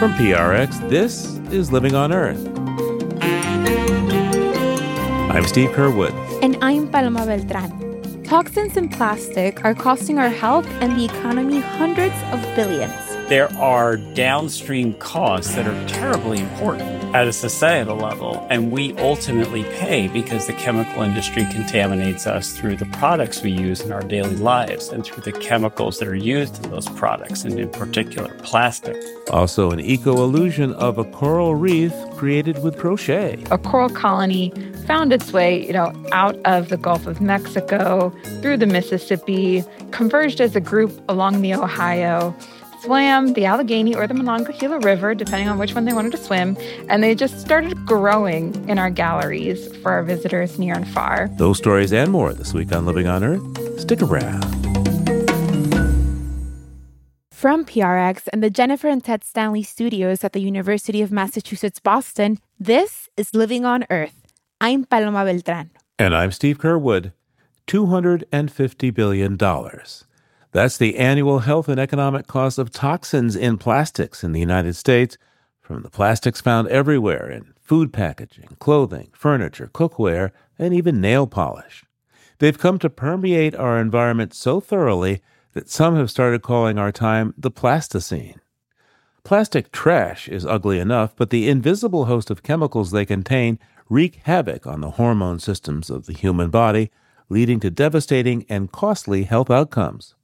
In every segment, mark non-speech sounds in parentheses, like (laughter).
From PRX, this is Living on Earth. I'm Steve Curwood. And I'm Paloma Beltran. Toxins in plastic are costing our health and the economy hundreds of billions. There are downstream costs that are terribly important at a societal level, and we ultimately pay because the chemical industry contaminates us through the products we use in our daily lives and through the chemicals that are used in those products, and in particular, plastic. Also, an eco illusion of a coral reef created with crochet. A coral colony found its way, you know, out of the Gulf of Mexico, through the Mississippi, converged as a group along the Ohio swam the Allegheny or the Monongahela River, depending on which one they wanted to swim, and they just started growing in our galleries for our visitors near and far. Those stories and more this week on Living on Earth. Stick around. From PRX and the Jennifer and Ted Stanley studios at the University of Massachusetts Boston, this is Living on Earth. I'm Paloma Beltran. And I'm Steve Curwood. $250 billion. That's the annual health and economic cost of toxins in plastics in the United States, from the plastics found everywhere in food packaging, clothing, furniture, cookware, and even nail polish. They've come to permeate our environment so thoroughly that some have started calling our time the Plasticene. Plastic trash is ugly enough, but the invisible host of chemicals they contain wreak havoc on the hormone systems of the human body, leading to devastating and costly health outcomes.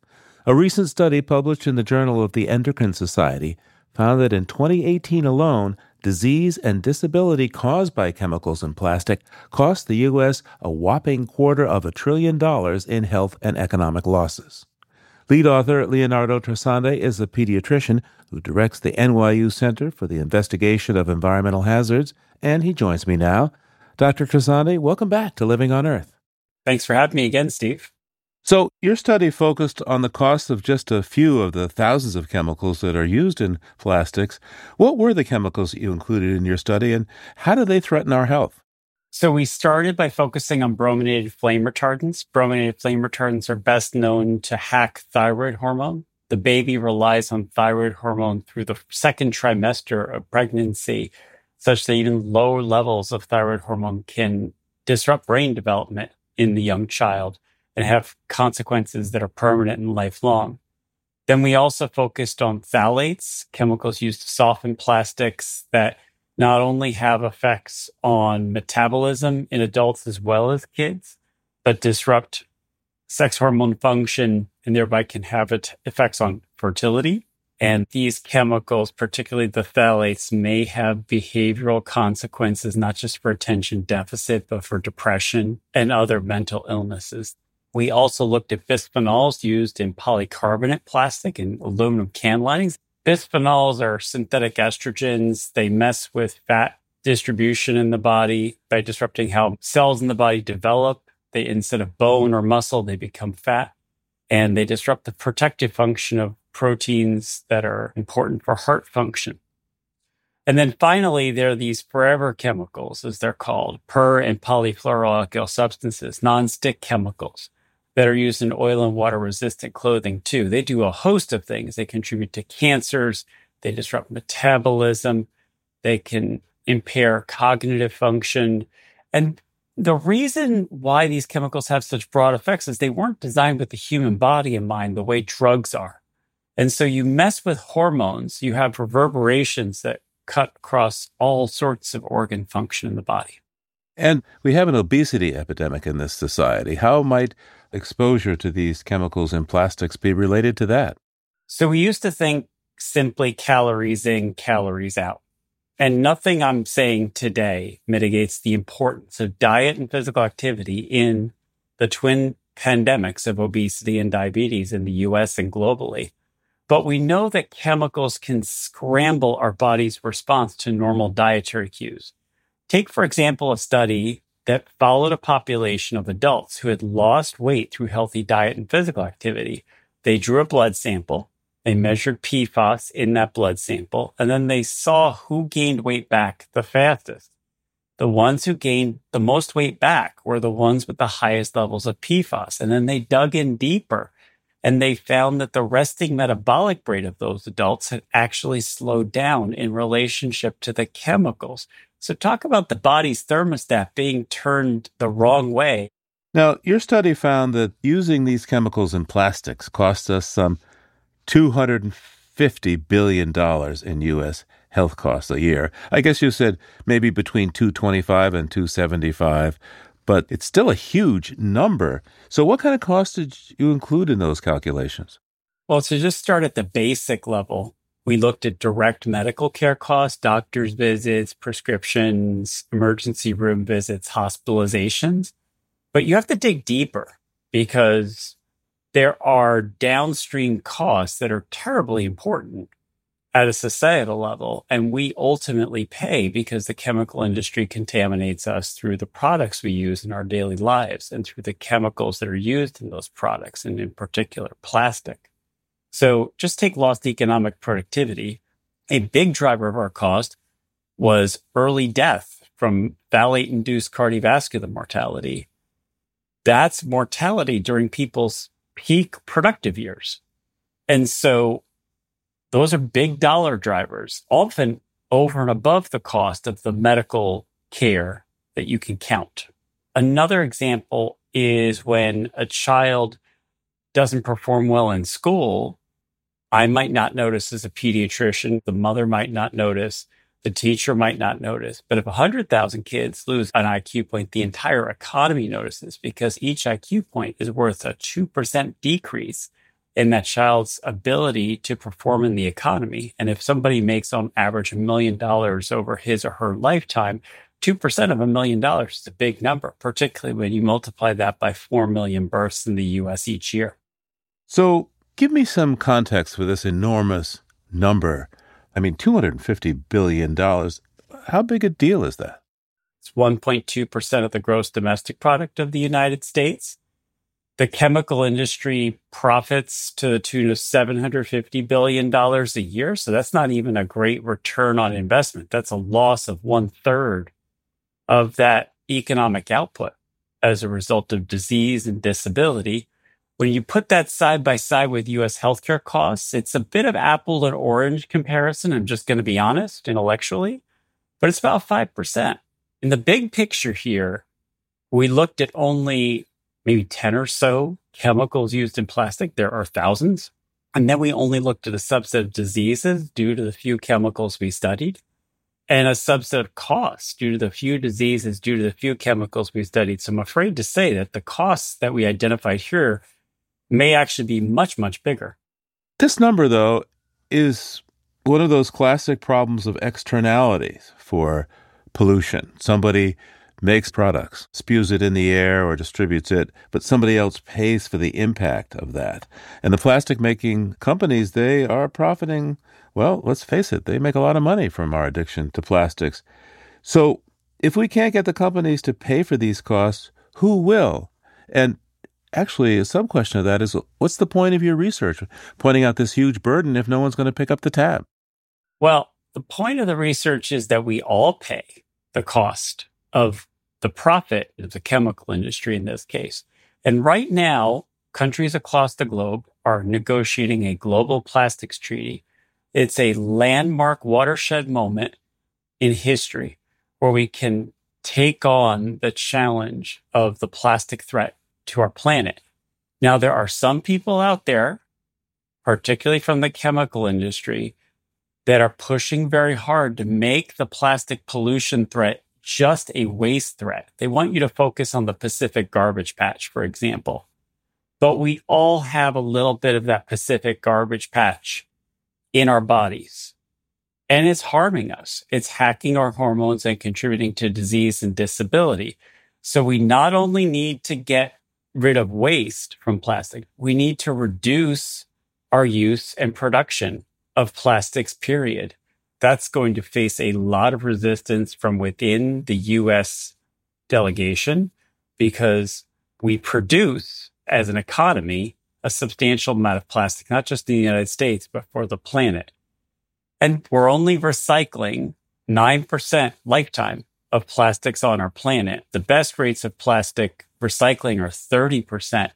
A recent study published in the Journal of the Endocrine Society found that in 2018 alone, disease and disability caused by chemicals in plastic cost the U.S. a whopping quarter of a trillion dollars in health and economic losses. Lead author Leonardo Trasande is a pediatrician who directs the NYU Center for the Investigation of Environmental Hazards, and he joins me now. Dr. Trasande, welcome back to Living on Earth. Thanks for having me again, Steve. So, your study focused on the cost of just a few of the thousands of chemicals that are used in plastics. What were the chemicals that you included in your study, and how do they threaten our health? So, we started by focusing on brominated flame retardants. Brominated flame retardants are best known to hack thyroid hormone. The baby relies on thyroid hormone through the second trimester of pregnancy, such that even low levels of thyroid hormone can disrupt brain development in the young child and have consequences that are permanent and lifelong. Then we also focused on phthalates, chemicals used to soften plastics that not only have effects on metabolism in adults as well as kids, but disrupt sex hormone function and thereby can have effects on fertility. And these chemicals, particularly the phthalates, may have behavioral consequences, not just for attention deficit, but for depression and other mental illnesses. We also looked at bisphenols used in polycarbonate plastic and aluminum can linings. Bisphenols are synthetic estrogens. They mess with fat distribution in the body by disrupting how cells in the body develop. They, instead of bone or muscle, they become fat and they disrupt the protective function of proteins that are important for heart function. And then finally, there are these forever chemicals, as they're called, per and polyfluoroalkyl substances, non-stick chemicals that are used in oil and water resistant clothing too. They do a host of things. They contribute to cancers. They disrupt metabolism. They can impair cognitive function. And the reason why these chemicals have such broad effects is they weren't designed with the human body in mind the way drugs are. And so you mess with hormones, you have reverberations that cut across all sorts of organ function in the body. And we have an obesity epidemic in this society. How might exposure to these chemicals in plastics be related to that? So we used to think simply calories in, calories out. And nothing I'm saying today mitigates the importance of diet and physical activity in the twin pandemics of obesity and diabetes in the US and globally. But we know that chemicals can scramble our body's response to normal dietary cues. Take, for example, a study that followed a population of adults who had lost weight through healthy diet and physical activity. They drew a blood sample. They measured PFAS in that blood sample, and then they saw who gained weight back the fastest. The ones who gained the most weight back were the ones with the highest levels of PFAS. And then they dug in deeper And they found that the resting metabolic rate of those adults had actually slowed down in relationship to the chemicals. So talk about the body's thermostat being turned the wrong way. Now, your study found that using these chemicals in plastics cost us some $250 billion in U.S. health costs a year. I guess you said maybe between 225 and 275 but it's still a huge number. So, what kind of costs did you include in those calculations? Well, to just start at the basic level, we looked at direct medical care costs, doctor's visits, prescriptions, emergency room visits, hospitalizations. But you have to dig deeper because there are downstream costs that are terribly important at a societal level. And we ultimately pay because the chemical mm-hmm. industry contaminates us through the products we use in our daily lives and through the chemicals that are used in those products, and in particular, plastic. So just take lost economic productivity. A big driver of our cost was early death from phthalate induced cardiovascular mortality. That's mortality during people's peak productive years. And so those are big dollar drivers, often over and above the cost of the medical care that you can count. Another example is when a child doesn't perform well in school. I might not notice as a pediatrician. The mother might not notice. The teacher might not notice. But if 100,000 kids lose an IQ point, the entire economy notices because each IQ point is worth a 2% decrease in that child's ability to perform in the economy. And if somebody makes on average a million dollars over his or her lifetime, 2% of a million dollars is a big number, particularly when you multiply that by 4 million births in the US each year. So, give me some context for this enormous number. I mean, $250 billion. How big a deal is that? It's 1.2% of the gross domestic product of the United States the chemical industry profits to the tune of $750 billion a year. So that's not even a great return on investment. That's a loss of one third of that economic output as a result of disease and disability. When you put that side by side with US healthcare costs, it's a bit of apple and orange comparison. I'm just going to be honest intellectually, but it's about 5%. In the big picture here, we looked at only maybe 10 or so chemicals used in plastic. There are thousands. And then we only looked at a subset of diseases due to the few chemicals we studied and a subset of costs due to the few diseases, due to the few chemicals we studied. So I'm afraid to say that the costs that we identified here may actually be much, much bigger. This number, though, is one of those classic problems of externalities for pollution. Somebody makes products, spews it in the air or distributes it, but somebody else pays for the impact of that. And the plastic making companies, they are profiting, well, let's face it, they make a lot of money from our addiction to plastics. So if we can't get the companies to pay for these costs, who will? And actually, a sub question of that is what's the point of your research pointing out this huge burden if no one's going to pick up the tab? Well, the point of the research is that we all pay the cost of the profit of the chemical industry in this case. And right now, countries across the globe are negotiating a global plastics treaty. It's a landmark watershed moment in history where we can take on the challenge of the plastic threat to our planet. Now, there are some people out there, particularly from the chemical industry, that are pushing very hard to make the plastic pollution threat just a waste threat. They want you to focus on the Pacific garbage patch, for example. But we all have a little bit of that Pacific garbage patch in our bodies. And it's harming us. It's hacking our hormones and contributing to disease and disability. So we not only need to get rid of waste from plastic, we need to reduce our use and production of plastics, period that's going to face a lot of resistance from within the US delegation because we produce as an economy a substantial amount of plastic, not just in the United States, but for the planet. And we're only recycling 9% lifetime of plastics on our planet. The best rates of plastic recycling are 30%.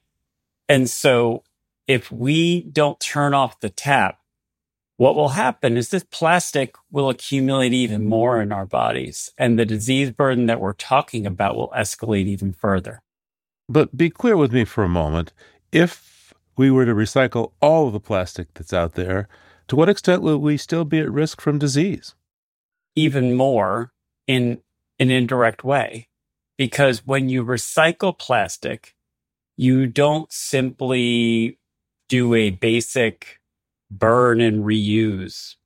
And so if we don't turn off the tap, what will happen is this plastic will accumulate even more in our bodies and the disease burden that we're talking about will escalate even further. But be clear with me for a moment. If we were to recycle all of the plastic that's out there, to what extent will we still be at risk from disease? Even more in an indirect way. Because when you recycle plastic, you don't simply do a basic burn and reuse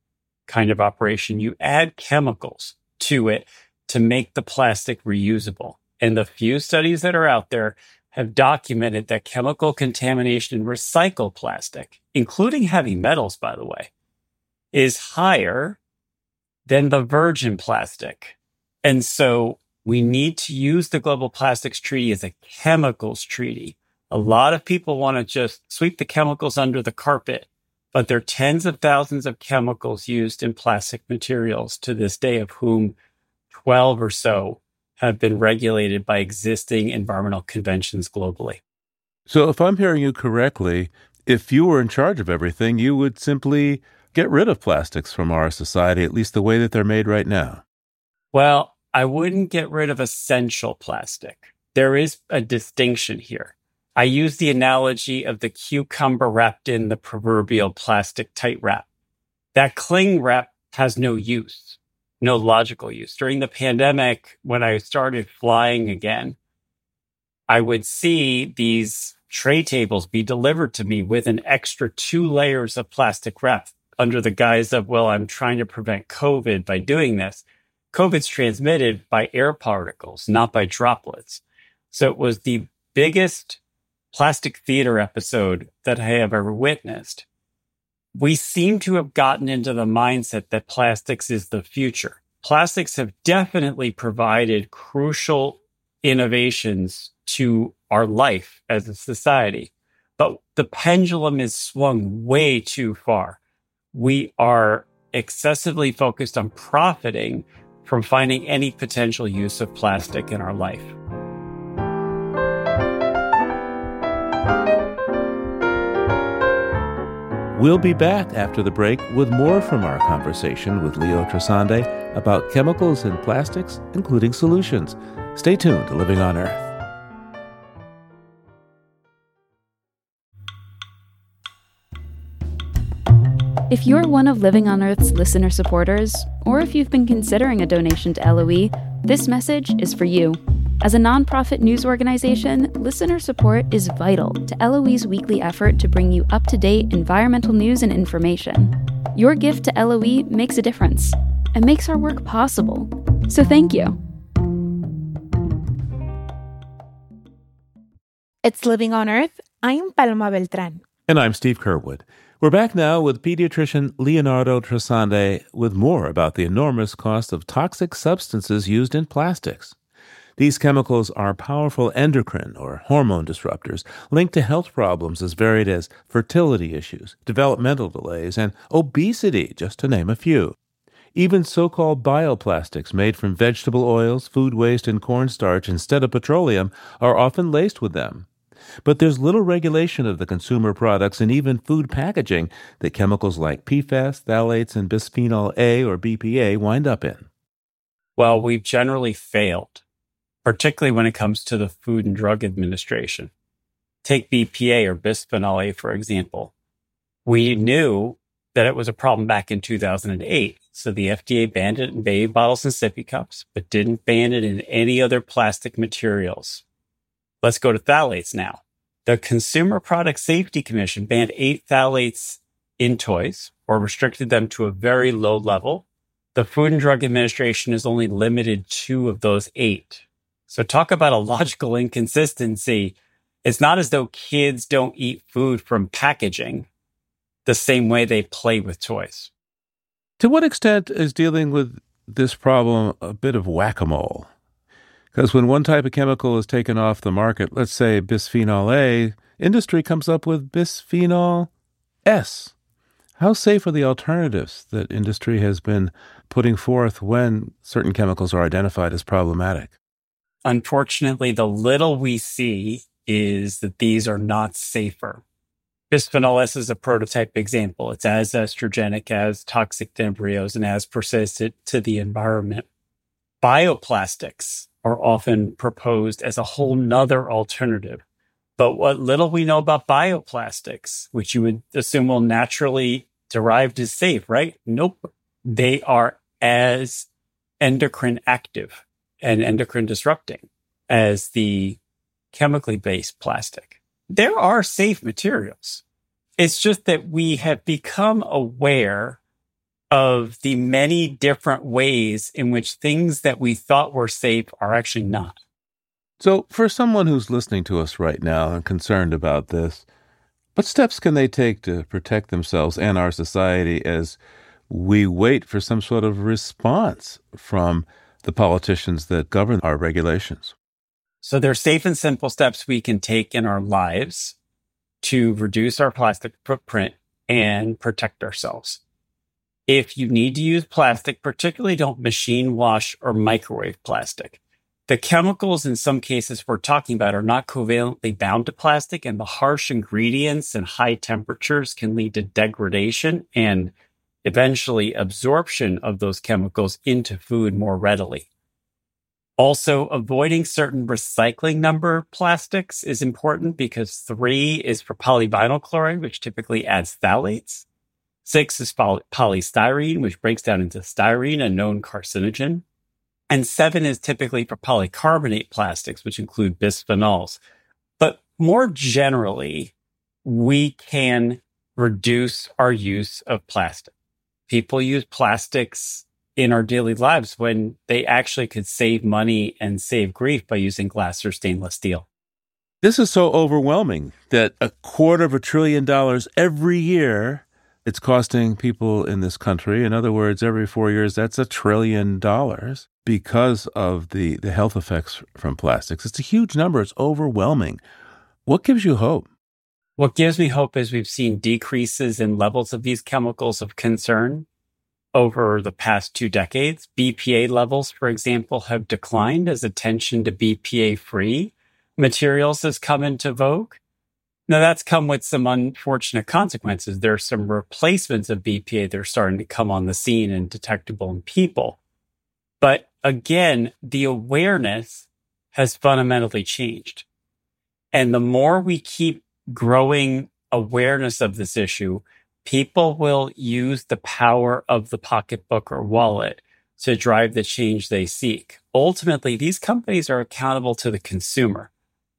kind of operation. You add chemicals to it to make the plastic reusable. And the few studies that are out there have documented that chemical contamination in recycled plastic, including heavy metals, by the way, is higher than the virgin plastic. And so we need to use the Global Plastics Treaty as a chemicals treaty a lot of people want to just sweep the chemicals under the carpet, but there are tens of thousands of chemicals used in plastic materials to this day, of whom 12 or so have been regulated by existing environmental conventions globally. So, if I'm hearing you correctly, if you were in charge of everything, you would simply get rid of plastics from our society, at least the way that they're made right now. Well, I wouldn't get rid of essential plastic. There is a distinction here. I use the analogy of the cucumber wrapped in the proverbial plastic tight wrap. That cling wrap has no use, no logical use. During the pandemic, when I started flying again, I would see these tray tables be delivered to me with an extra two layers of plastic wrap under the guise of, well, I'm trying to prevent COVID by doing this. COVID's transmitted by air particles, not by droplets. So it was the biggest plastic theater episode that I have ever witnessed, we seem to have gotten into the mindset that plastics is the future. Plastics have definitely provided crucial innovations to our life as a society, but the pendulum is swung way too far. We are excessively focused on profiting from finding any potential use of plastic in our life. We'll be back after the break with more from our conversation with Leo Trasande about chemicals and plastics, including solutions. Stay tuned to Living on Earth. If you're one of Living on Earth's listener supporters, or if you've been considering a donation to LOE, this message is for you. As a nonprofit news organization, listener support is vital to LOE's weekly effort to bring you up to date environmental news and information. Your gift to LOE makes a difference and makes our work possible. So thank you. It's Living on Earth. I'm Paloma Beltran. And I'm Steve Curwood. We're back now with pediatrician Leonardo Trasande with more about the enormous cost of toxic substances used in plastics. These chemicals are powerful endocrine or hormone disruptors linked to health problems as varied as fertility issues, developmental delays, and obesity, just to name a few. Even so called bioplastics made from vegetable oils, food waste, and cornstarch instead of petroleum are often laced with them. But there's little regulation of the consumer products and even food packaging that chemicals like PFAS, phthalates, and bisphenol A or BPA wind up in. Well, we've generally failed particularly when it comes to the Food and Drug Administration. Take BPA or bisphenol A, for example. We knew that it was a problem back in 2008. So the FDA banned it in baby bottles and sippy cups, but didn't ban it in any other plastic materials. Let's go to phthalates now. The Consumer Product Safety Commission banned eight phthalates in toys or restricted them to a very low level. The Food and Drug Administration has only limited two of those eight. So talk about a logical inconsistency. It's not as though kids don't eat food from packaging the same way they play with toys. To what extent is dealing with this problem a bit of whack a mole? Because when one type of chemical is taken off the market, let's say bisphenol A, industry comes up with bisphenol S. How safe are the alternatives that industry has been putting forth when certain chemicals are identified as problematic? Unfortunately, the little we see is that these are not safer. Bisphenol S is a prototype example. It's as estrogenic, as toxic to embryos, and as persistent to the environment. Bioplastics are often proposed as a whole nother alternative. But what little we know about bioplastics, which you would assume will naturally derived as safe, right? Nope. They are as endocrine active and endocrine disrupting as the chemically based plastic. There are safe materials. It's just that we have become aware of the many different ways in which things that we thought were safe are actually not. So, for someone who's listening to us right now and concerned about this, what steps can they take to protect themselves and our society as we wait for some sort of response from the politicians that govern our regulations? So, there are safe and simple steps we can take in our lives to reduce our plastic footprint and protect ourselves. If you need to use plastic, particularly don't machine wash or microwave plastic. The chemicals in some cases we're talking about are not covalently bound to plastic, and the harsh ingredients and high temperatures can lead to degradation and eventually absorption of those chemicals into food more readily. Also, avoiding certain recycling number plastics is important because three is for polyvinyl chloride, which typically adds phthalates. Six is poly- polystyrene, which breaks down into styrene, a known carcinogen. And seven is typically for polycarbonate plastics, which include bisphenols. But more generally, we can reduce our use of plastic. People use plastics in our daily lives when they actually could save money and save grief by using glass or stainless steel. This is so overwhelming that a quarter of a trillion dollars every year it's costing people in this country. In other words, every four years, that's a trillion dollars because of the, the health effects from plastics. It's a huge number. It's overwhelming. What gives you hope? What gives me hope is we've seen decreases in levels of these chemicals of concern over the past two decades. BPA levels, for example, have declined as attention to BPA free materials has come into vogue. Now that's come with some unfortunate consequences. There are some replacements of BPA that are starting to come on the scene and detectable in people. But again, the awareness has fundamentally changed. And the more we keep growing awareness of this issue, people will use the power of the pocketbook or wallet to drive the change they seek. Ultimately, these companies are accountable to the consumer.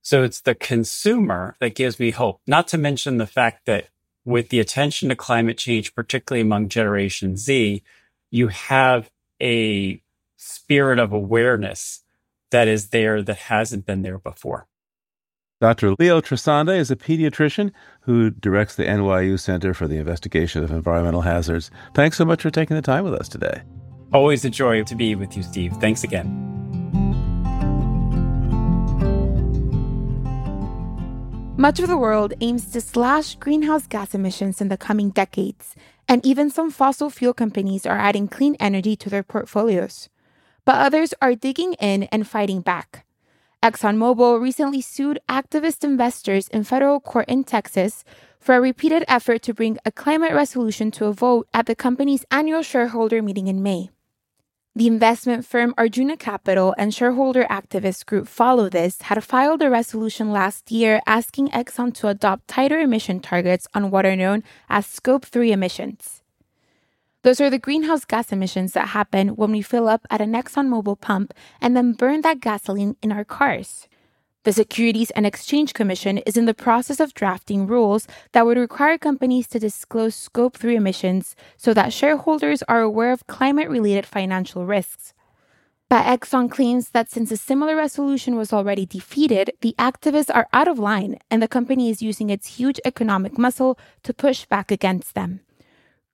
So it's the consumer that gives me hope, not to mention the fact that with the attention to climate change, particularly among Generation Z, you have a spirit of awareness that is there that hasn't been there before. Dr. Leo Trasande is a pediatrician who directs the NYU Center for the Investigation of Environmental Hazards. Thanks so much for taking the time with us today. Always a joy to be with you, Steve. Thanks again. Much of the world aims to slash greenhouse gas emissions in the coming decades, and even some fossil fuel companies are adding clean energy to their portfolios. But others are digging in and fighting back. ExxonMobil recently sued activist investors in federal court in Texas for a repeated effort to bring a climate resolution to a vote at the company's annual shareholder meeting in May. The investment firm Arjuna Capital and shareholder activist group Follow This had filed a resolution last year asking Exxon to adopt tighter emission targets on what are known as Scope 3 emissions. Those are the greenhouse gas emissions that happen when we fill up at an ExxonMobil pump and then burn that gasoline in our cars. The Securities and Exchange Commission is in the process of drafting rules that would require companies to disclose Scope 3 emissions so that shareholders are aware of climate related financial risks. But Exxon claims that since a similar resolution was already defeated, the activists are out of line and the company is using its huge economic muscle to push back against them.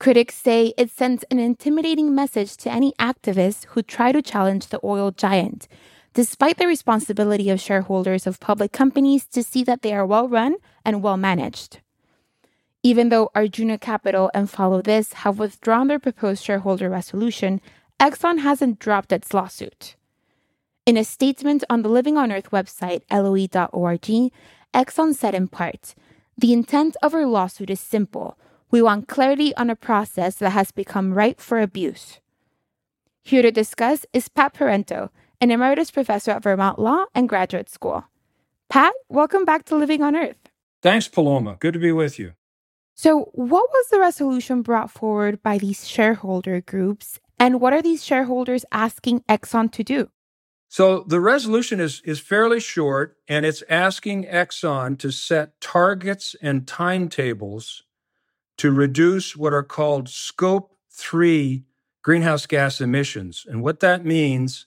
Critics say it sends an intimidating message to any activists who try to challenge the oil giant, despite the responsibility of shareholders of public companies to see that they are well run and well managed. Even though Arjuna Capital and Follow This have withdrawn their proposed shareholder resolution, Exxon hasn't dropped its lawsuit. In a statement on the Living on Earth website, loe.org, Exxon said in part, The intent of our lawsuit is simple. We want clarity on a process that has become ripe for abuse. Here to discuss is Pat Parenteau, an emeritus professor at Vermont Law and Graduate School. Pat, welcome back to Living on Earth. Thanks, Paloma. Good to be with you. So, what was the resolution brought forward by these shareholder groups, and what are these shareholders asking Exxon to do? So, the resolution is, is fairly short, and it's asking Exxon to set targets and timetables to reduce what are called Scope 3 greenhouse gas emissions. And what that means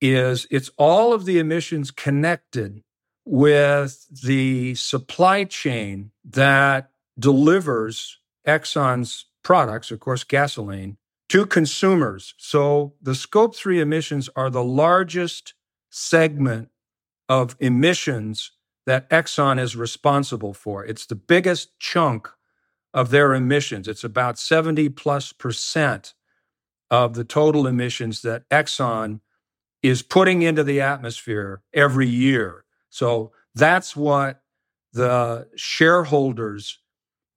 is it's all of the emissions connected with the supply chain that delivers Exxon's products, of course, gasoline, to consumers. So the scope three emissions are the largest segment of emissions that Exxon is responsible for. It's the biggest chunk of their emissions. It's about 70 plus percent of the total emissions that Exxon is putting into the atmosphere every year. So that's what the shareholders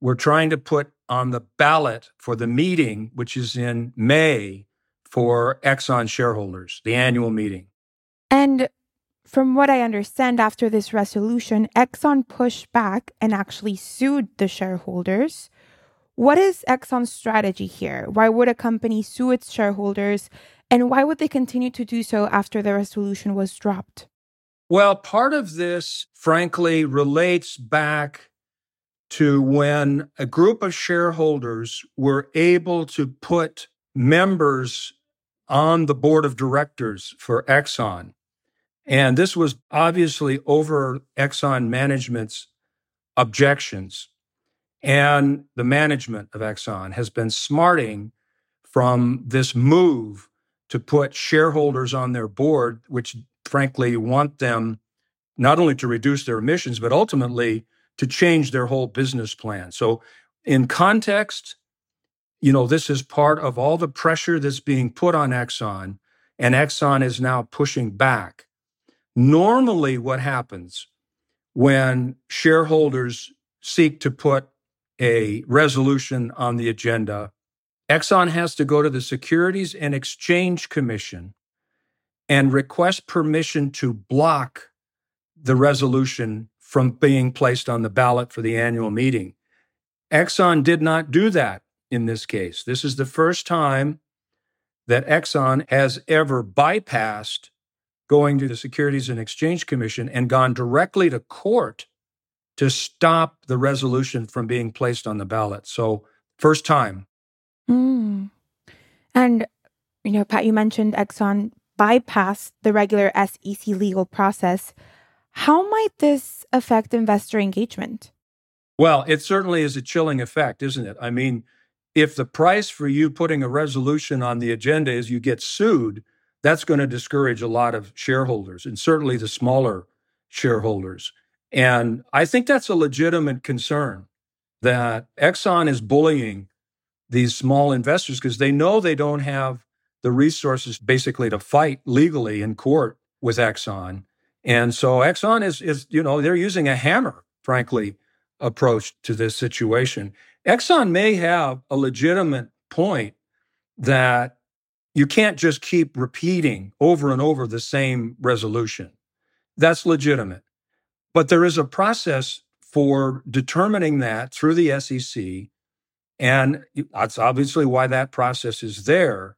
were trying to put on the ballot for the meeting, which is in May for Exxon shareholders, the annual meeting. And from what I understand, after this resolution, Exxon pushed back and actually sued the shareholders. What is Exxon's strategy here? Why would a company sue its shareholders? And why would they continue to do so after the resolution was dropped? Well, part of this, frankly, relates back to when a group of shareholders were able to put members on the board of directors for Exxon. And this was obviously over Exxon management's objections. And the management of Exxon has been smarting from this move to put shareholders on their board, which frankly want them not only to reduce their emissions, but ultimately to change their whole business plan. So, in context, you know, this is part of all the pressure that's being put on Exxon, and Exxon is now pushing back. Normally, what happens when shareholders seek to put a resolution on the agenda, Exxon has to go to the Securities and Exchange Commission and request permission to block the resolution from being placed on the ballot for the annual meeting. Exxon did not do that in this case. This is the first time that Exxon has ever bypassed going to the Securities and Exchange Commission and gone directly to court to stop the resolution from being placed on the ballot. So, first time. Mm. And, you know, Pat, you mentioned Exxon bypass the regular SEC legal process. How might this affect investor engagement? Well, it certainly is a chilling effect, isn't it? I mean, if the price for you putting a resolution on the agenda is you get sued, that's going to discourage a lot of shareholders and certainly the smaller shareholders. And I think that's a legitimate concern that Exxon is bullying these small investors because they know they don't have the resources basically to fight legally in court with Exxon. And so Exxon is, is, you know, they're using a hammer, frankly, approach to this situation. Exxon may have a legitimate point that you can't just keep repeating over and over the same resolution. That's legitimate. But there is a process for determining that through the SEC. And that's obviously why that process is there.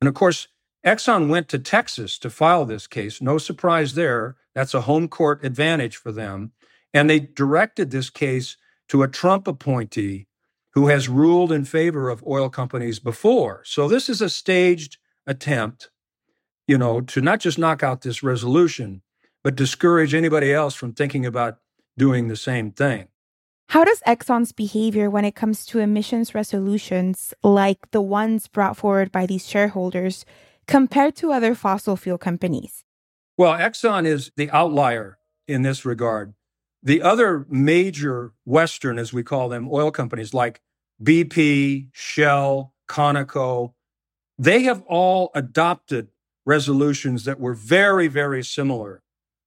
And of course, Exxon went to Texas to file this case. No surprise there. That's a home court advantage for them. And they directed this case to a Trump appointee who has ruled in favor of oil companies before. So this is a staged attempt, you know, to not just knock out this resolution, but discourage anybody else from thinking about doing the same thing. How does Exxon's behavior when it comes to emissions resolutions, like the ones brought forward by these shareholders, compare to other fossil fuel companies? Well, Exxon is the outlier in this regard. The other major Western, as we call them, oil companies like BP, Shell, Conoco, they have all adopted resolutions that were very, very similar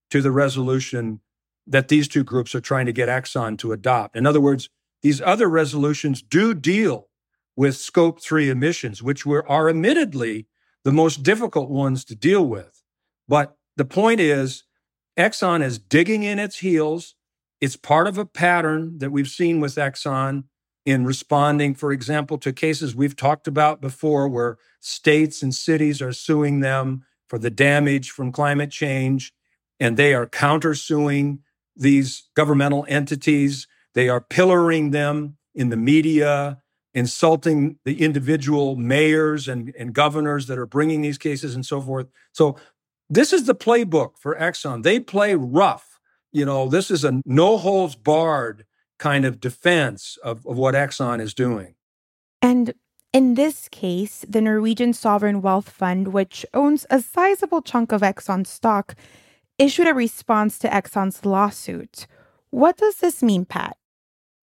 to the resolution that these two groups are trying to get Exxon to adopt. In other words, these other resolutions do deal with scope three emissions, which were, are admittedly the most difficult ones to deal with. But the point is, Exxon is digging in its heels. It's part of a pattern that we've seen with Exxon in responding, for example, to cases we've talked about before where states and cities are suing them for the damage from climate change, and they are countersuing these governmental entities. They are pillaring them in the media, insulting the individual mayors and, and governors that are bringing these cases and so forth. So, this is the playbook for Exxon. They play rough. You know, this is a no holds barred kind of defense of, of what Exxon is doing. And in this case, the Norwegian Sovereign Wealth Fund, which owns a sizable chunk of Exxon stock, issued a response to Exxon's lawsuit. What does this mean, Pat?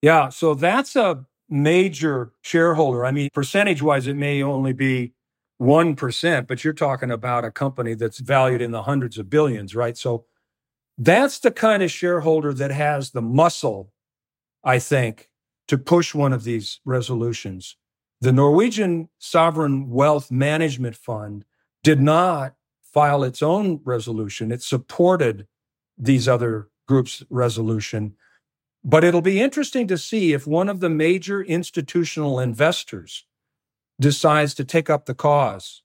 Yeah, so that's a major shareholder. I mean, percentage wise, it may only be 1%, but you're talking about a company that's valued in the hundreds of billions, right? So that's the kind of shareholder that has the muscle I think, to push one of these resolutions. The Norwegian Sovereign Wealth Management Fund did not file its own resolution. It supported these other groups' resolution. But it'll be interesting to see if one of the major institutional investors decides to take up the cause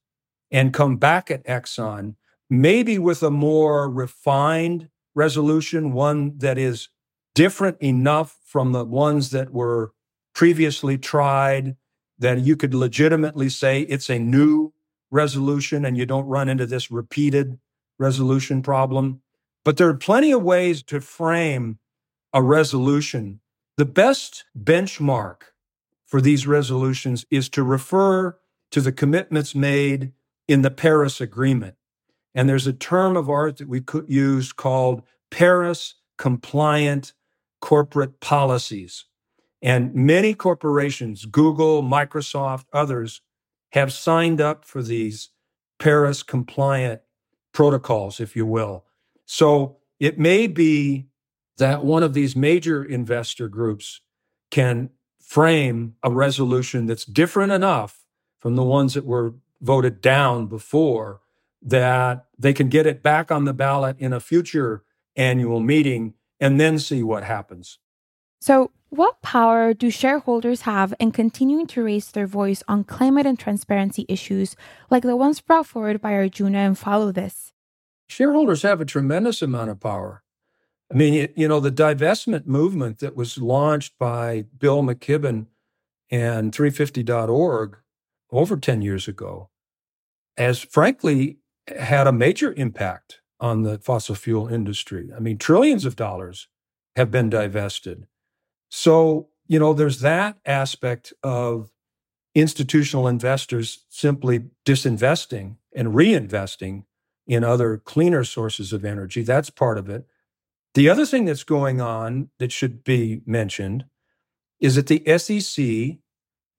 and come back at Exxon, maybe with a more refined resolution, one that is different enough from the ones that were previously tried that you could legitimately say it's a new resolution and you don't run into this repeated resolution problem. But there are plenty of ways to frame a resolution. The best benchmark for these resolutions is to refer to the commitments made in the Paris Agreement. And there's a term of art that we could use called Paris compliant corporate policies. And many corporations, Google, Microsoft, others, have signed up for these Paris compliant protocols, if you will. So it may be that one of these major investor groups can frame a resolution that's different enough from the ones that were voted down before that they can get it back on the ballot in a future annual meeting and then see what happens. So, what power do shareholders have in continuing to raise their voice on climate and transparency issues like the ones brought forward by Arjuna and Follow This? Shareholders have a tremendous amount of power. I mean, you know, the divestment movement that was launched by Bill McKibben and 350.org over 10 years ago has frankly had a major impact on the fossil fuel industry. I mean, trillions of dollars have been divested. So, you know, there's that aspect of institutional investors simply disinvesting and reinvesting in other cleaner sources of energy. That's part of it. The other thing that's going on that should be mentioned is that the SEC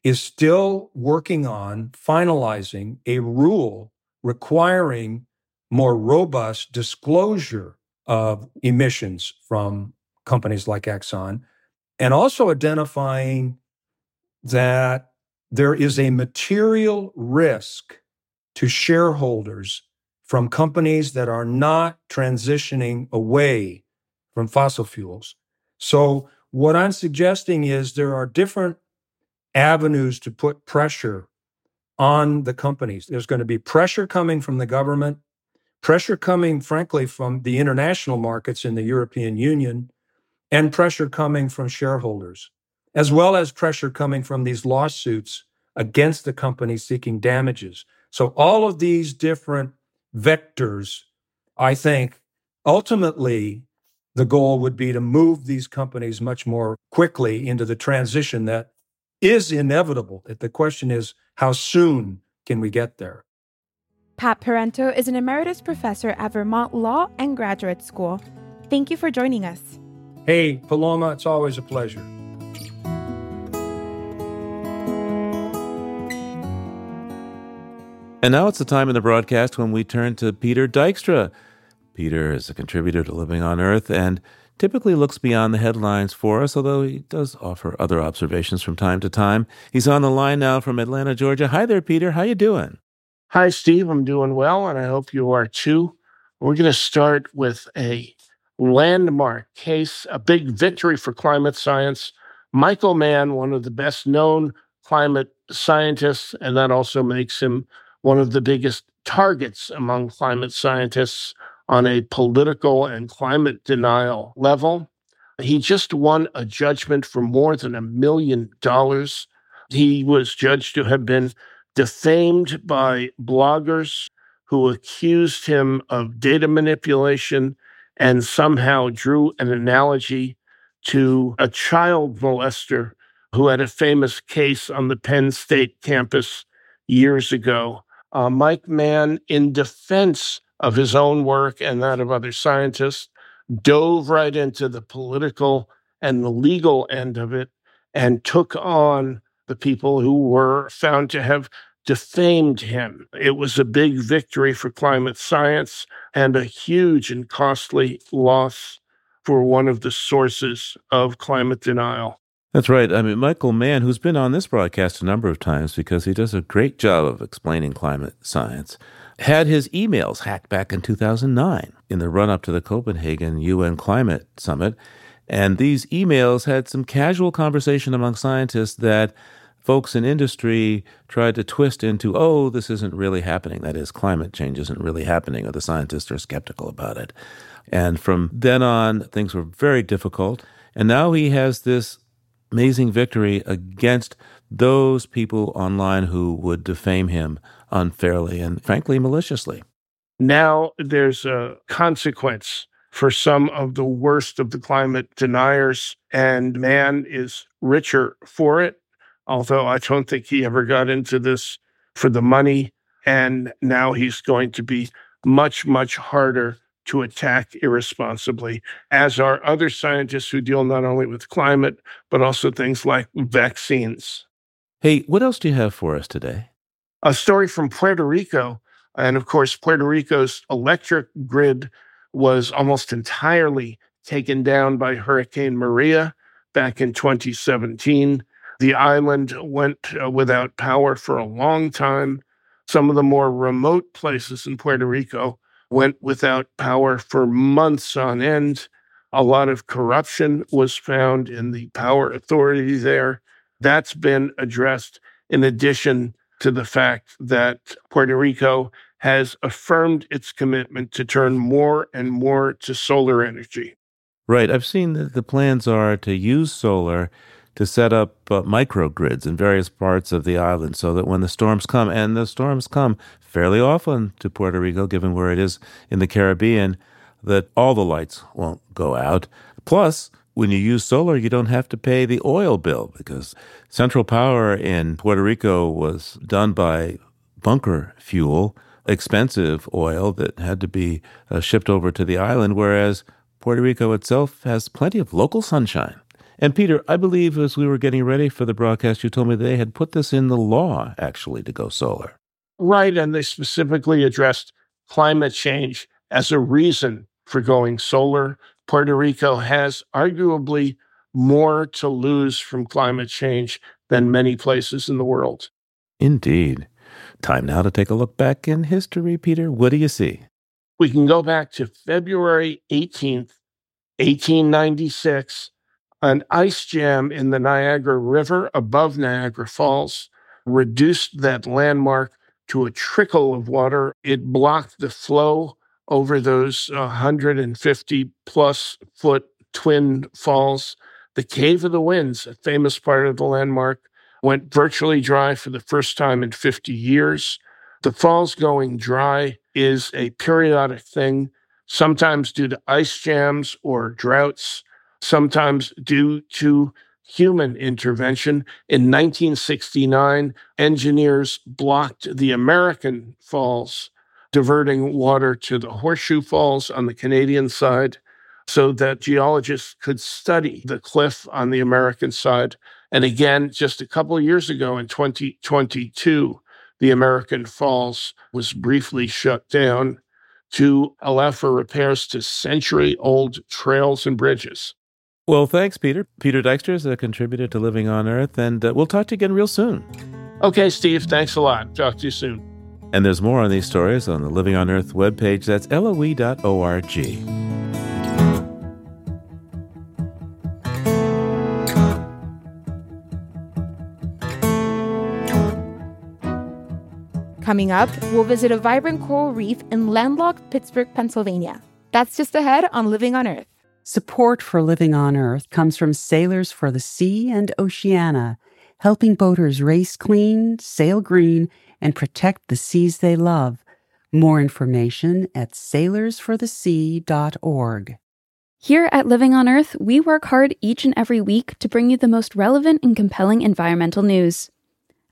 is still working on finalizing a rule requiring more robust disclosure of emissions from companies like Exxon, and also identifying that there is a material risk to shareholders from companies that are not transitioning away from fossil fuels. So, what I'm suggesting is there are different avenues to put pressure on the companies. There's going to be pressure coming from the government pressure coming, frankly, from the international markets in the European Union, and pressure coming from shareholders, as well as pressure coming from these lawsuits against the company seeking damages. So, all of these different vectors, I think, ultimately, the goal would be to move these companies much more quickly into the transition that is inevitable. The question is, how soon can we get there? Pat Parenteau is an emeritus professor at Vermont Law and Graduate School. Thank you for joining us. Hey, Paloma, it's always a pleasure. And now it's the time in the broadcast when we turn to Peter Dykstra. Peter is a contributor to Living on Earth and typically looks beyond the headlines for us, although he does offer other observations from time to time. He's on the line now from Atlanta, Georgia. Hi there, Peter. How you doing? Hi, Steve. I'm doing well, and I hope you are too. We're going to start with a landmark case, a big victory for climate science. Michael Mann, one of the best known climate scientists, and that also makes him one of the biggest targets among climate scientists on a political and climate denial level. He just won a judgment for more than a million dollars. He was judged to have been defamed by bloggers who accused him of data manipulation and somehow drew an analogy to a child molester who had a famous case on the Penn State campus years ago. Uh, Mike Mann, in defense of his own work and that of other scientists, dove right into the political and the legal end of it and took on the people who were found to have defamed him. It was a big victory for climate science and a huge and costly loss for one of the sources of climate denial. That's right. I mean, Michael Mann, who's been on this broadcast a number of times because he does a great job of explaining climate science, had his emails hacked back in 2009 in the run up to the Copenhagen UN Climate Summit. And these emails had some casual conversation among scientists that folks in industry tried to twist into, oh, this isn't really happening. That is, climate change isn't really happening, or the scientists are skeptical about it. And from then on, things were very difficult. And now he has this amazing victory against those people online who would defame him unfairly and frankly maliciously. Now there's a consequence for some of the worst of the climate deniers, and Mann is richer for it. Although I don't think he ever got into this for the money. And now he's going to be much, much harder to attack irresponsibly, as are other scientists who deal not only with climate, but also things like vaccines. Hey, what else do you have for us today? A story from Puerto Rico. And of course, Puerto Rico's electric grid was almost entirely taken down by Hurricane Maria back in 2017. The island went uh, without power for a long time. Some of the more remote places in Puerto Rico went without power for months on end. A lot of corruption was found in the power authority there. That's been addressed in addition to the fact that Puerto Rico has affirmed its commitment to turn more and more to solar energy. Right. I've seen that the plans are to use solar to set up uh, microgrids in various parts of the island so that when the storms come, and the storms come fairly often to Puerto Rico, given where it is in the Caribbean, that all the lights won't go out. Plus, when you use solar, you don't have to pay the oil bill because central power in Puerto Rico was done by bunker fuel, expensive oil that had to be uh, shipped over to the island, whereas Puerto Rico itself has plenty of local sunshine. And Peter, I believe as we were getting ready for the broadcast, you told me they had put this in the law actually to go solar. Right. And they specifically addressed climate change as a reason for going solar. Puerto Rico has arguably more to lose from climate change than many places in the world. Indeed. Time now to take a look back in history, Peter. What do you see? We can go back to February 18th, 1896 an ice jam in the Niagara River above Niagara Falls reduced that landmark to a trickle of water. It blocked the flow over those uh, 150 plus foot twin falls. The Cave of the Winds, a famous part of the landmark, went virtually dry for the first time in 50 years. The falls going dry is a periodic thing, sometimes due to ice jams or droughts sometimes due to human intervention. In 1969, engineers blocked the American falls, diverting water to the Horseshoe Falls on the Canadian side so that geologists could study the cliff on the American side. And again, just a couple of years ago in 2022, the American Falls was briefly shut down to allow for repairs to century old trails and bridges. Well, thanks, Peter. Peter Dykstra is a contributor to Living on Earth, and uh, we'll talk to you again real soon. Okay, Steve, thanks a lot. Talk to you soon. And there's more on these stories on the Living on Earth webpage. That's loe.org. Coming up, we'll visit a vibrant coral reef in landlocked Pittsburgh, Pennsylvania. That's just ahead on Living on Earth. Support for Living on Earth comes from Sailors for the Sea and Oceana, helping boaters race clean, sail green, and protect the seas they love. More information at sailorsforthesea.org. Here at Living on Earth, we work hard each and every week to bring you the most relevant and compelling environmental news.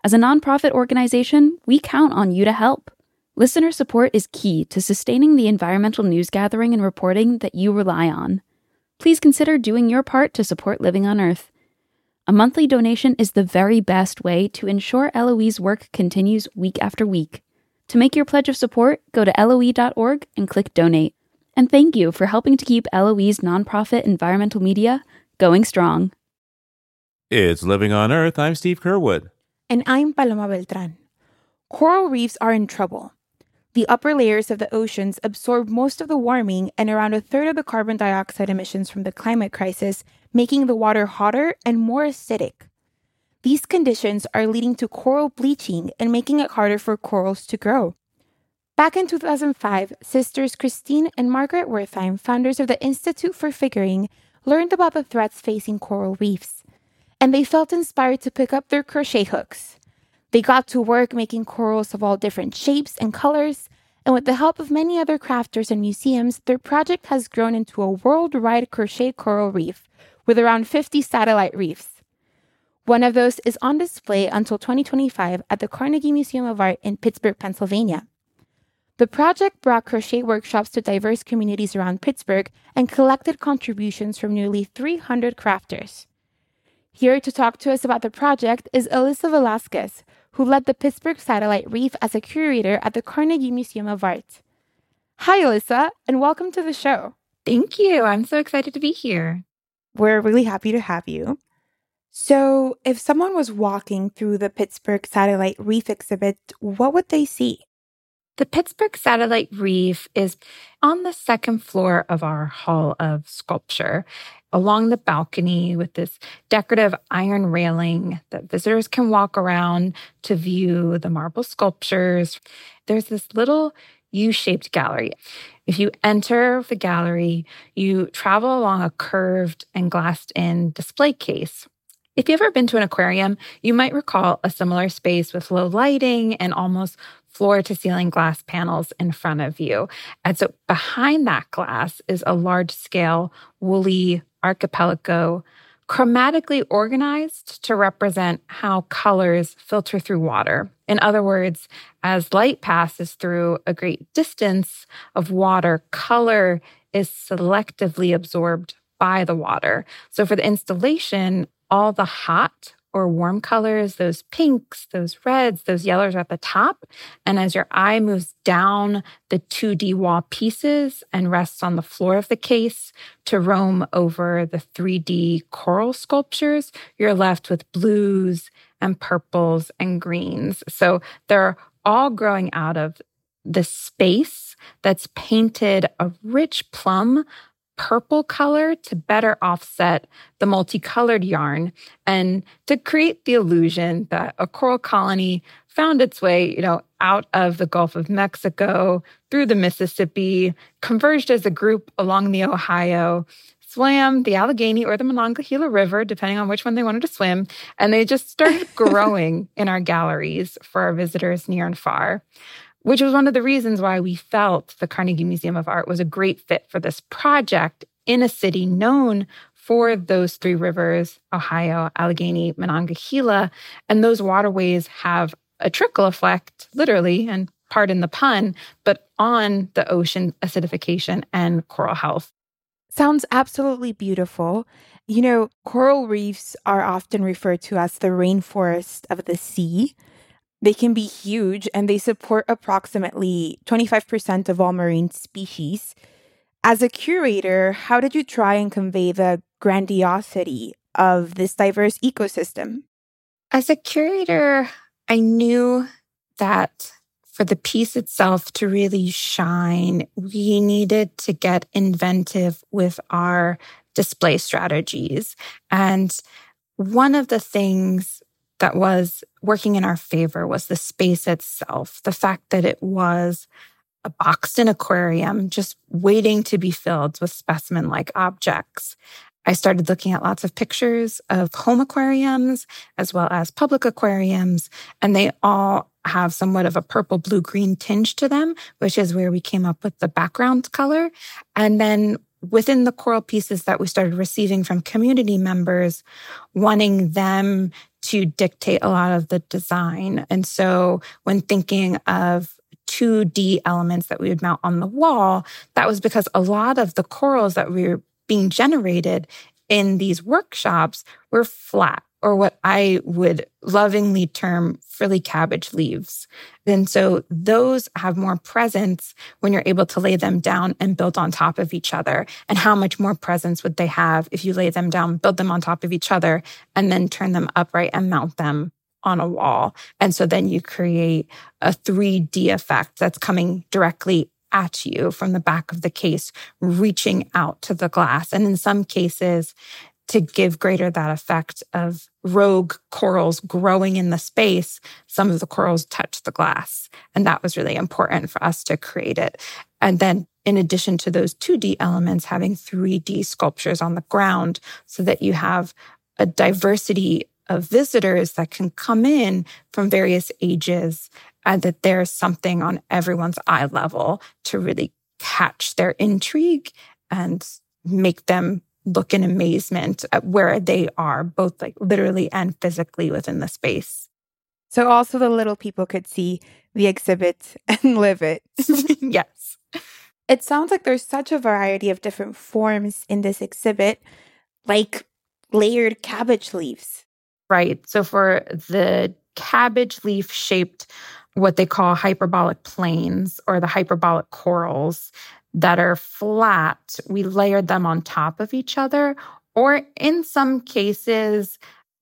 As a nonprofit organization, we count on you to help. Listener support is key to sustaining the environmental news gathering and reporting that you rely on. Please consider doing your part to support Living on Earth. A monthly donation is the very best way to ensure LOE's work continues week after week. To make your pledge of support, go to LOE.org and click Donate. And thank you for helping to keep LOE's nonprofit environmental media going strong. It's Living on Earth. I'm Steve Curwood. And I'm Paloma Beltran. Coral reefs are in trouble. The upper layers of the oceans absorb most of the warming and around a third of the carbon dioxide emissions from the climate crisis, making the water hotter and more acidic. These conditions are leading to coral bleaching and making it harder for corals to grow. Back in 2005, sisters Christine and Margaret Wertheim, founders of the Institute for Figuring, learned about the threats facing coral reefs and they felt inspired to pick up their crochet hooks. They got to work making corals of all different shapes and colors, and with the help of many other crafters and museums, their project has grown into a worldwide crochet coral reef with around 50 satellite reefs. One of those is on display until 2025 at the Carnegie Museum of Art in Pittsburgh, Pennsylvania. The project brought crochet workshops to diverse communities around Pittsburgh and collected contributions from nearly 300 crafters. Here to talk to us about the project is Alyssa Velasquez, who led the Pittsburgh Satellite Reef as a curator at the Carnegie Museum of Art. Hi, Alyssa, and welcome to the show. Thank you. I'm so excited to be here. We're really happy to have you. So, if someone was walking through the Pittsburgh Satellite Reef exhibit, what would they see? The Pittsburgh Satellite Reef is on the second floor of our Hall of Sculpture along the balcony with this decorative iron railing that visitors can walk around to view the marble sculptures. There's this little U shaped gallery. If you enter the gallery, you travel along a curved and glassed in display case. If you've ever been to an aquarium, you might recall a similar space with low lighting and almost floor to ceiling glass panels in front of you. And so behind that glass is a large scale woolly archipelago chromatically organized to represent how colors filter through water. In other words, as light passes through a great distance of water, color is selectively absorbed by the water. So for the installation, all the hot or warm colors, those pinks, those reds, those yellows are at the top. And as your eye moves down the 2D wall pieces and rests on the floor of the case to roam over the 3D coral sculptures, you're left with blues and purples and greens. So they're all growing out of the space that's painted a rich plum purple color to better offset the multicolored yarn and to create the illusion that a coral colony found its way, you know, out of the Gulf of Mexico through the Mississippi, converged as a group along the Ohio, swam the Allegheny or the Monongahela River, depending on which one they wanted to swim, and they just started (laughs) growing in our galleries for our visitors near and far which was one of the reasons why we felt the Carnegie Museum of Art was a great fit for this project in a city known for those three rivers Ohio, Allegheny, Monongahela. And those waterways have a trickle effect, literally, and pardon the pun, but on the ocean acidification and coral health. Sounds absolutely beautiful. You know, coral reefs are often referred to as the rainforest of the sea. They can be huge and they support approximately 25% of all marine species. As a curator, how did you try and convey the grandiosity of this diverse ecosystem? As a curator, I knew that for the piece itself to really shine, we needed to get inventive with our display strategies. And one of the things that was working in our favor was the space itself, the fact that it was a boxed in aquarium just waiting to be filled with specimen like objects. I started looking at lots of pictures of home aquariums as well as public aquariums, and they all have somewhat of a purple, blue, green tinge to them, which is where we came up with the background color. And then within the coral pieces that we started receiving from community members, wanting them to dictate a lot of the design. And so when thinking of 2D elements that we would mount on the wall, that was because a lot of the corals that we were being generated in these workshops were flat or what I would lovingly term frilly cabbage leaves. And so those have more presence when you're able to lay them down and build on top of each other. And how much more presence would they have if you lay them down, build them on top of each other, and then turn them upright and mount them on a wall. And so then you create a 3D effect that's coming directly at you from the back of the case, reaching out to the glass. And in some cases, to give greater that effect of rogue corals growing in the space, some of the corals touch the glass. And that was really important for us to create it. And then in addition to those 2D elements, having 3D sculptures on the ground so that you have a diversity of visitors that can come in from various ages and that there's something on everyone's eye level to really catch their intrigue and make them look in amazement at where they are, both like literally and physically within the space. So also the little people could see the exhibit (laughs) and live it. (laughs) yes. It sounds like there's such a variety of different forms in this exhibit, like layered cabbage leaves. Right. So for the cabbage leaf shaped what they call hyperbolic planes or the hyperbolic corals, that are flat, we layered them on top of each other, or in some cases,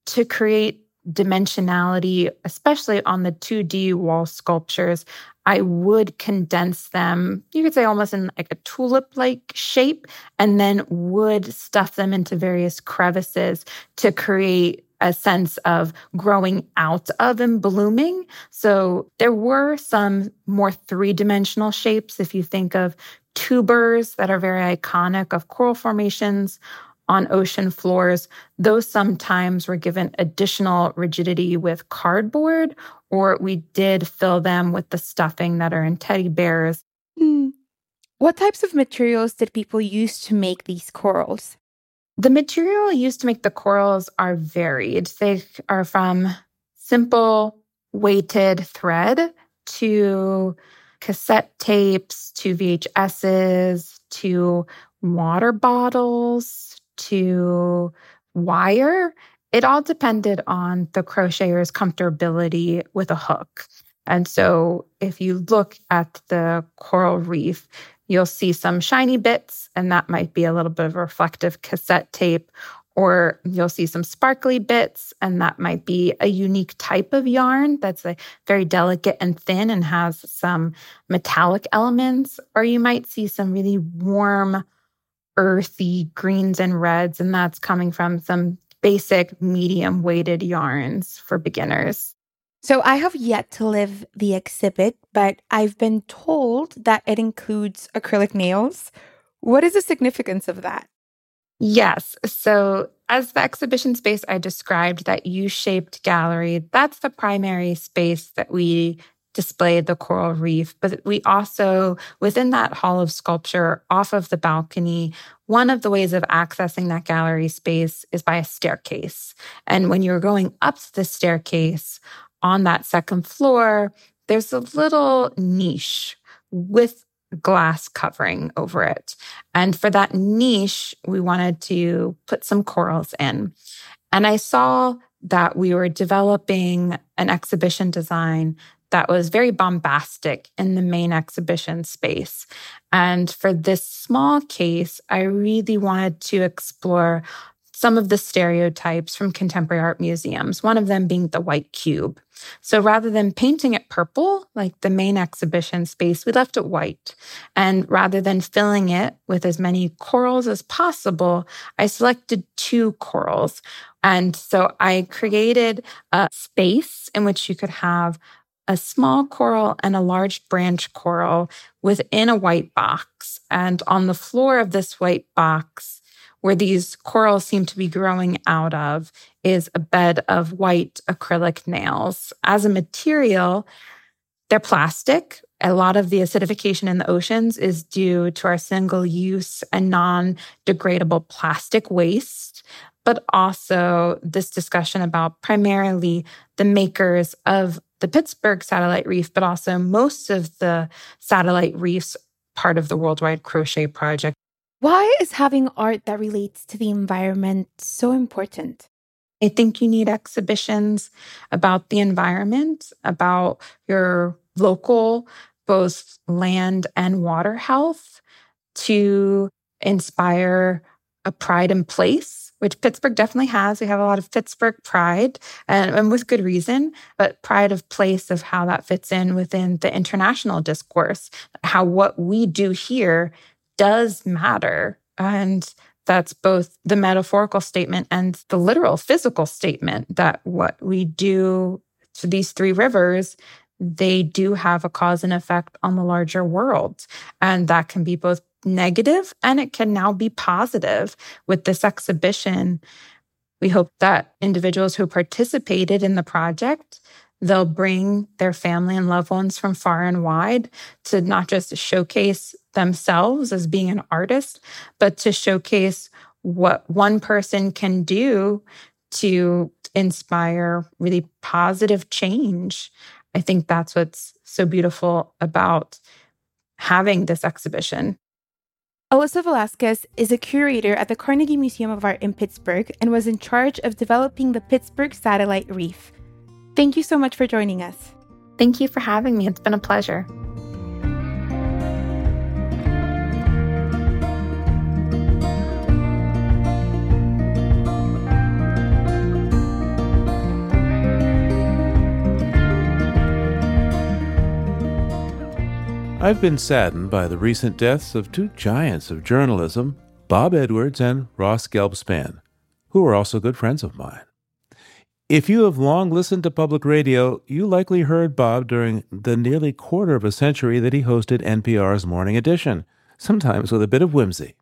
to create dimensionality, especially on the 2D wall sculptures, I would condense them, you could say almost in like a tulip like shape, and then would stuff them into various crevices to create a sense of growing out of and blooming. So there were some more three dimensional shapes. If you think of tubers that are very iconic of coral formations on ocean floors, those sometimes were given additional rigidity with cardboard, or we did fill them with the stuffing that are in teddy bears. Mm. What types of materials did people use to make these corals? The material used to make the corals are varied. They are from simple weighted thread to cassette tapes to VHSs to water bottles to wire. It all depended on the crocheter's comfortability with a hook. And so if you look at the coral reef, you'll see some shiny bits, and that might be a little bit of reflective cassette tape or you'll see some sparkly bits, and that might be a unique type of yarn that's like very delicate and thin and has some metallic elements. Or you might see some really warm, earthy greens and reds, and that's coming from some basic medium weighted yarns for beginners. So I have yet to live the exhibit, but I've been told that it includes acrylic nails. What is the significance of that? Yes. So, as the exhibition space I described, that U shaped gallery, that's the primary space that we displayed the coral reef. But we also, within that hall of sculpture, off of the balcony, one of the ways of accessing that gallery space is by a staircase. And when you're going up the staircase on that second floor, there's a little niche with glass covering over it. And for that niche, we wanted to put some corals in. And I saw that we were developing an exhibition design that was very bombastic in the main exhibition space. And for this small case, I really wanted to explore some of the stereotypes from contemporary art museums, one of them being the white cube. So rather than painting it purple, like the main exhibition space, we left it white. And rather than filling it with as many corals as possible, I selected two corals. And so I created a space in which you could have a small coral and a large branch coral within a white box. And on the floor of this white box, where these corals seem to be growing out of is a bed of white acrylic nails. As a material, they're plastic. A lot of the acidification in the oceans is due to our single use and non degradable plastic waste, but also this discussion about primarily the makers of the Pittsburgh satellite reef, but also most of the satellite reefs part of the Worldwide Crochet Project. Why is having art that relates to the environment so important? I think you need exhibitions about the environment, about your local, both land and water health to inspire a pride in place, which Pittsburgh definitely has. We have a lot of Pittsburgh pride and, and, with good reason, but pride of place of how that fits in within the international discourse, how what we do here does matter. And that's both the metaphorical statement and the literal physical statement that what we do to these three rivers, they do have a cause and effect on the larger world. And that can be both negative and it can now be positive with this exhibition. We hope that individuals who participated in the project They'll bring their family and loved ones from far and wide to not just showcase themselves as being an artist, but to showcase what one person can do to inspire really positive change. I think that's what's so beautiful about having this exhibition. Alyssa Velasquez is a curator at the Carnegie Museum of Art in Pittsburgh and was in charge of developing the Pittsburgh Satellite Reef. Thank you so much for joining us. Thank you for having me. It's been a pleasure. I've been saddened by the recent deaths of two giants of journalism, Bob Edwards and Ross Gelbspan, who are also good friends of mine. If you have long listened to public radio, you likely heard Bob during the nearly quarter of a century that he hosted NPR's Morning Edition, sometimes with a bit of whimsy.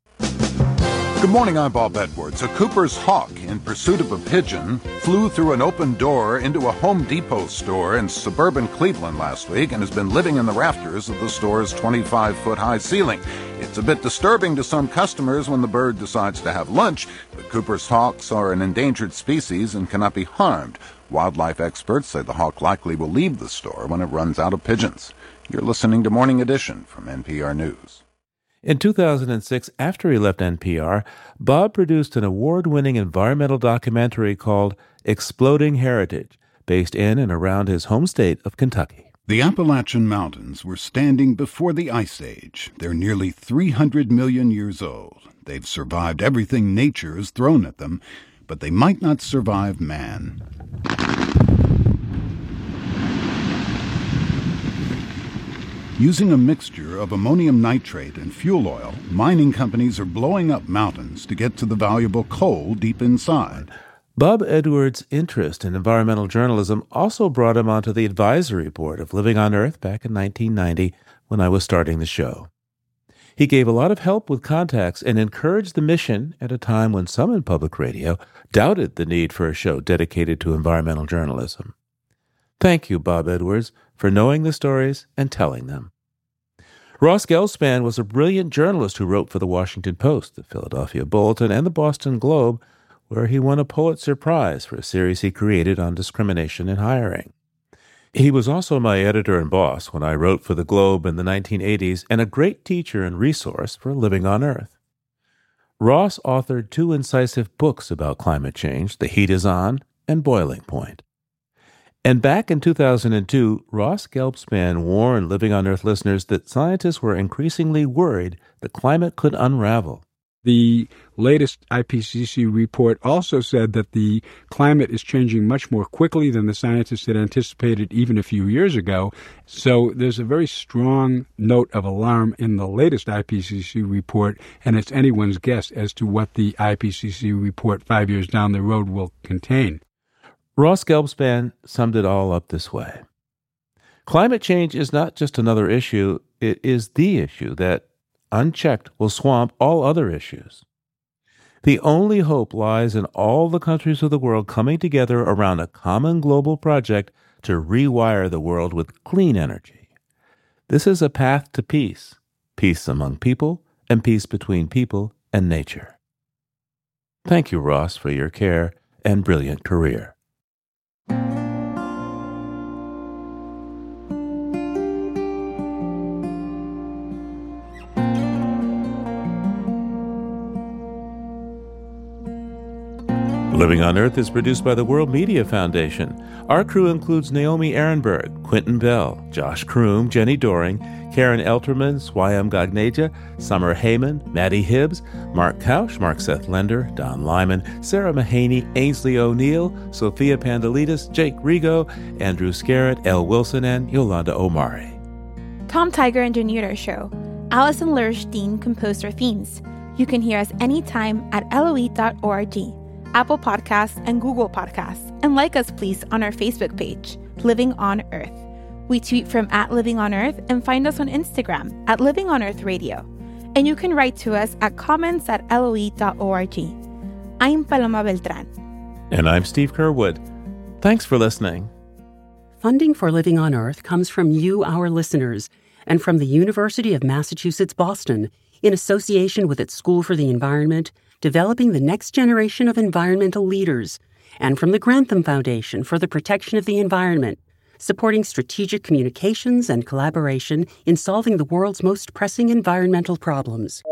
Good morning, I'm Bob Edwards. A Cooper's hawk, in pursuit of a pigeon, flew through an open door into a Home Depot store in suburban Cleveland last week and has been living in the rafters of the store's 25 foot high ceiling. It's a bit disturbing to some customers when the bird decides to have lunch, but Cooper's hawks are an endangered species and cannot be harmed. Wildlife experts say the hawk likely will leave the store when it runs out of pigeons. You're listening to Morning Edition from NPR News. In 2006, after he left NPR, Bob produced an award winning environmental documentary called Exploding Heritage, based in and around his home state of Kentucky. The Appalachian Mountains were standing before the Ice Age. They're nearly 300 million years old. They've survived everything nature has thrown at them, but they might not survive man. Using a mixture of ammonium nitrate and fuel oil, mining companies are blowing up mountains to get to the valuable coal deep inside. Bob Edwards' interest in environmental journalism also brought him onto the advisory board of Living on Earth back in 1990 when I was starting the show. He gave a lot of help with contacts and encouraged the mission at a time when some in public radio doubted the need for a show dedicated to environmental journalism. Thank you, Bob Edwards, for knowing the stories and telling them. Ross Gelbspan was a brilliant journalist who wrote for the Washington Post, the Philadelphia Bulletin, and the Boston Globe, where he won a Pulitzer Prize for a series he created on discrimination in hiring. He was also my editor and boss when I wrote for the Globe in the 1980s and a great teacher and resource for living on Earth. Ross authored two incisive books about climate change The Heat Is On and boiling point. And back in 2002, Ross Gelbspan warned Living on Earth listeners that scientists were increasingly worried the climate could unravel. The latest IPCC report also said that the climate is changing much more quickly than the scientists had anticipated even a few years ago. So there's a very strong note of alarm in the latest IPCC report, and it's anyone's guess as to what the IPCC report five years down the road will contain. Ross Gelbspan summed it all up this way Climate change is not just another issue, it is the issue that unchecked, will swamp all other issues. The only hope lies in all the countries of the world coming together around a common global project to rewire the world with clean energy. This is a path to peace peace among people, and peace between people and nature. Thank you, Ross, for your care and brilliant career. Thank you. Living on Earth is produced by the World Media Foundation. Our crew includes Naomi Arenberg, Quentin Bell, Josh Croom, Jenni Doering, Karen Elterman, Swayam Gagneja, Summer Heyman, Maddie Hibbs, Mark Kausch, Mark Seth Lender, Don Lyman, Sarah Mahaney, Ainsley O'Neill, Sophia Pandelidis, Jake Rego, Andrew Skerritt, Elle Wilson, and Yolanda Omari. Tom Tiger engineered our show. Alison Lirish Dean composed our themes. You can hear us anytime at loe.org. Apple Podcasts, and Google Podcasts. And like us, please, on our Facebook page, Living on Earth. We tweet from at Living on Earth and find us on Instagram at Living on Earth Radio. And you can write to us at comments at loe.org. I'm Paloma Beltran. And I'm Steve Curwood. Thanks for listening. Funding for Living on Earth comes from you, our listeners, and from the University of Massachusetts Boston in association with its School for the Environment developing the next generation of environmental leaders, and from the Grantham Foundation for the Protection of the Environment, supporting strategic communications and collaboration in solving the world's most pressing environmental problems.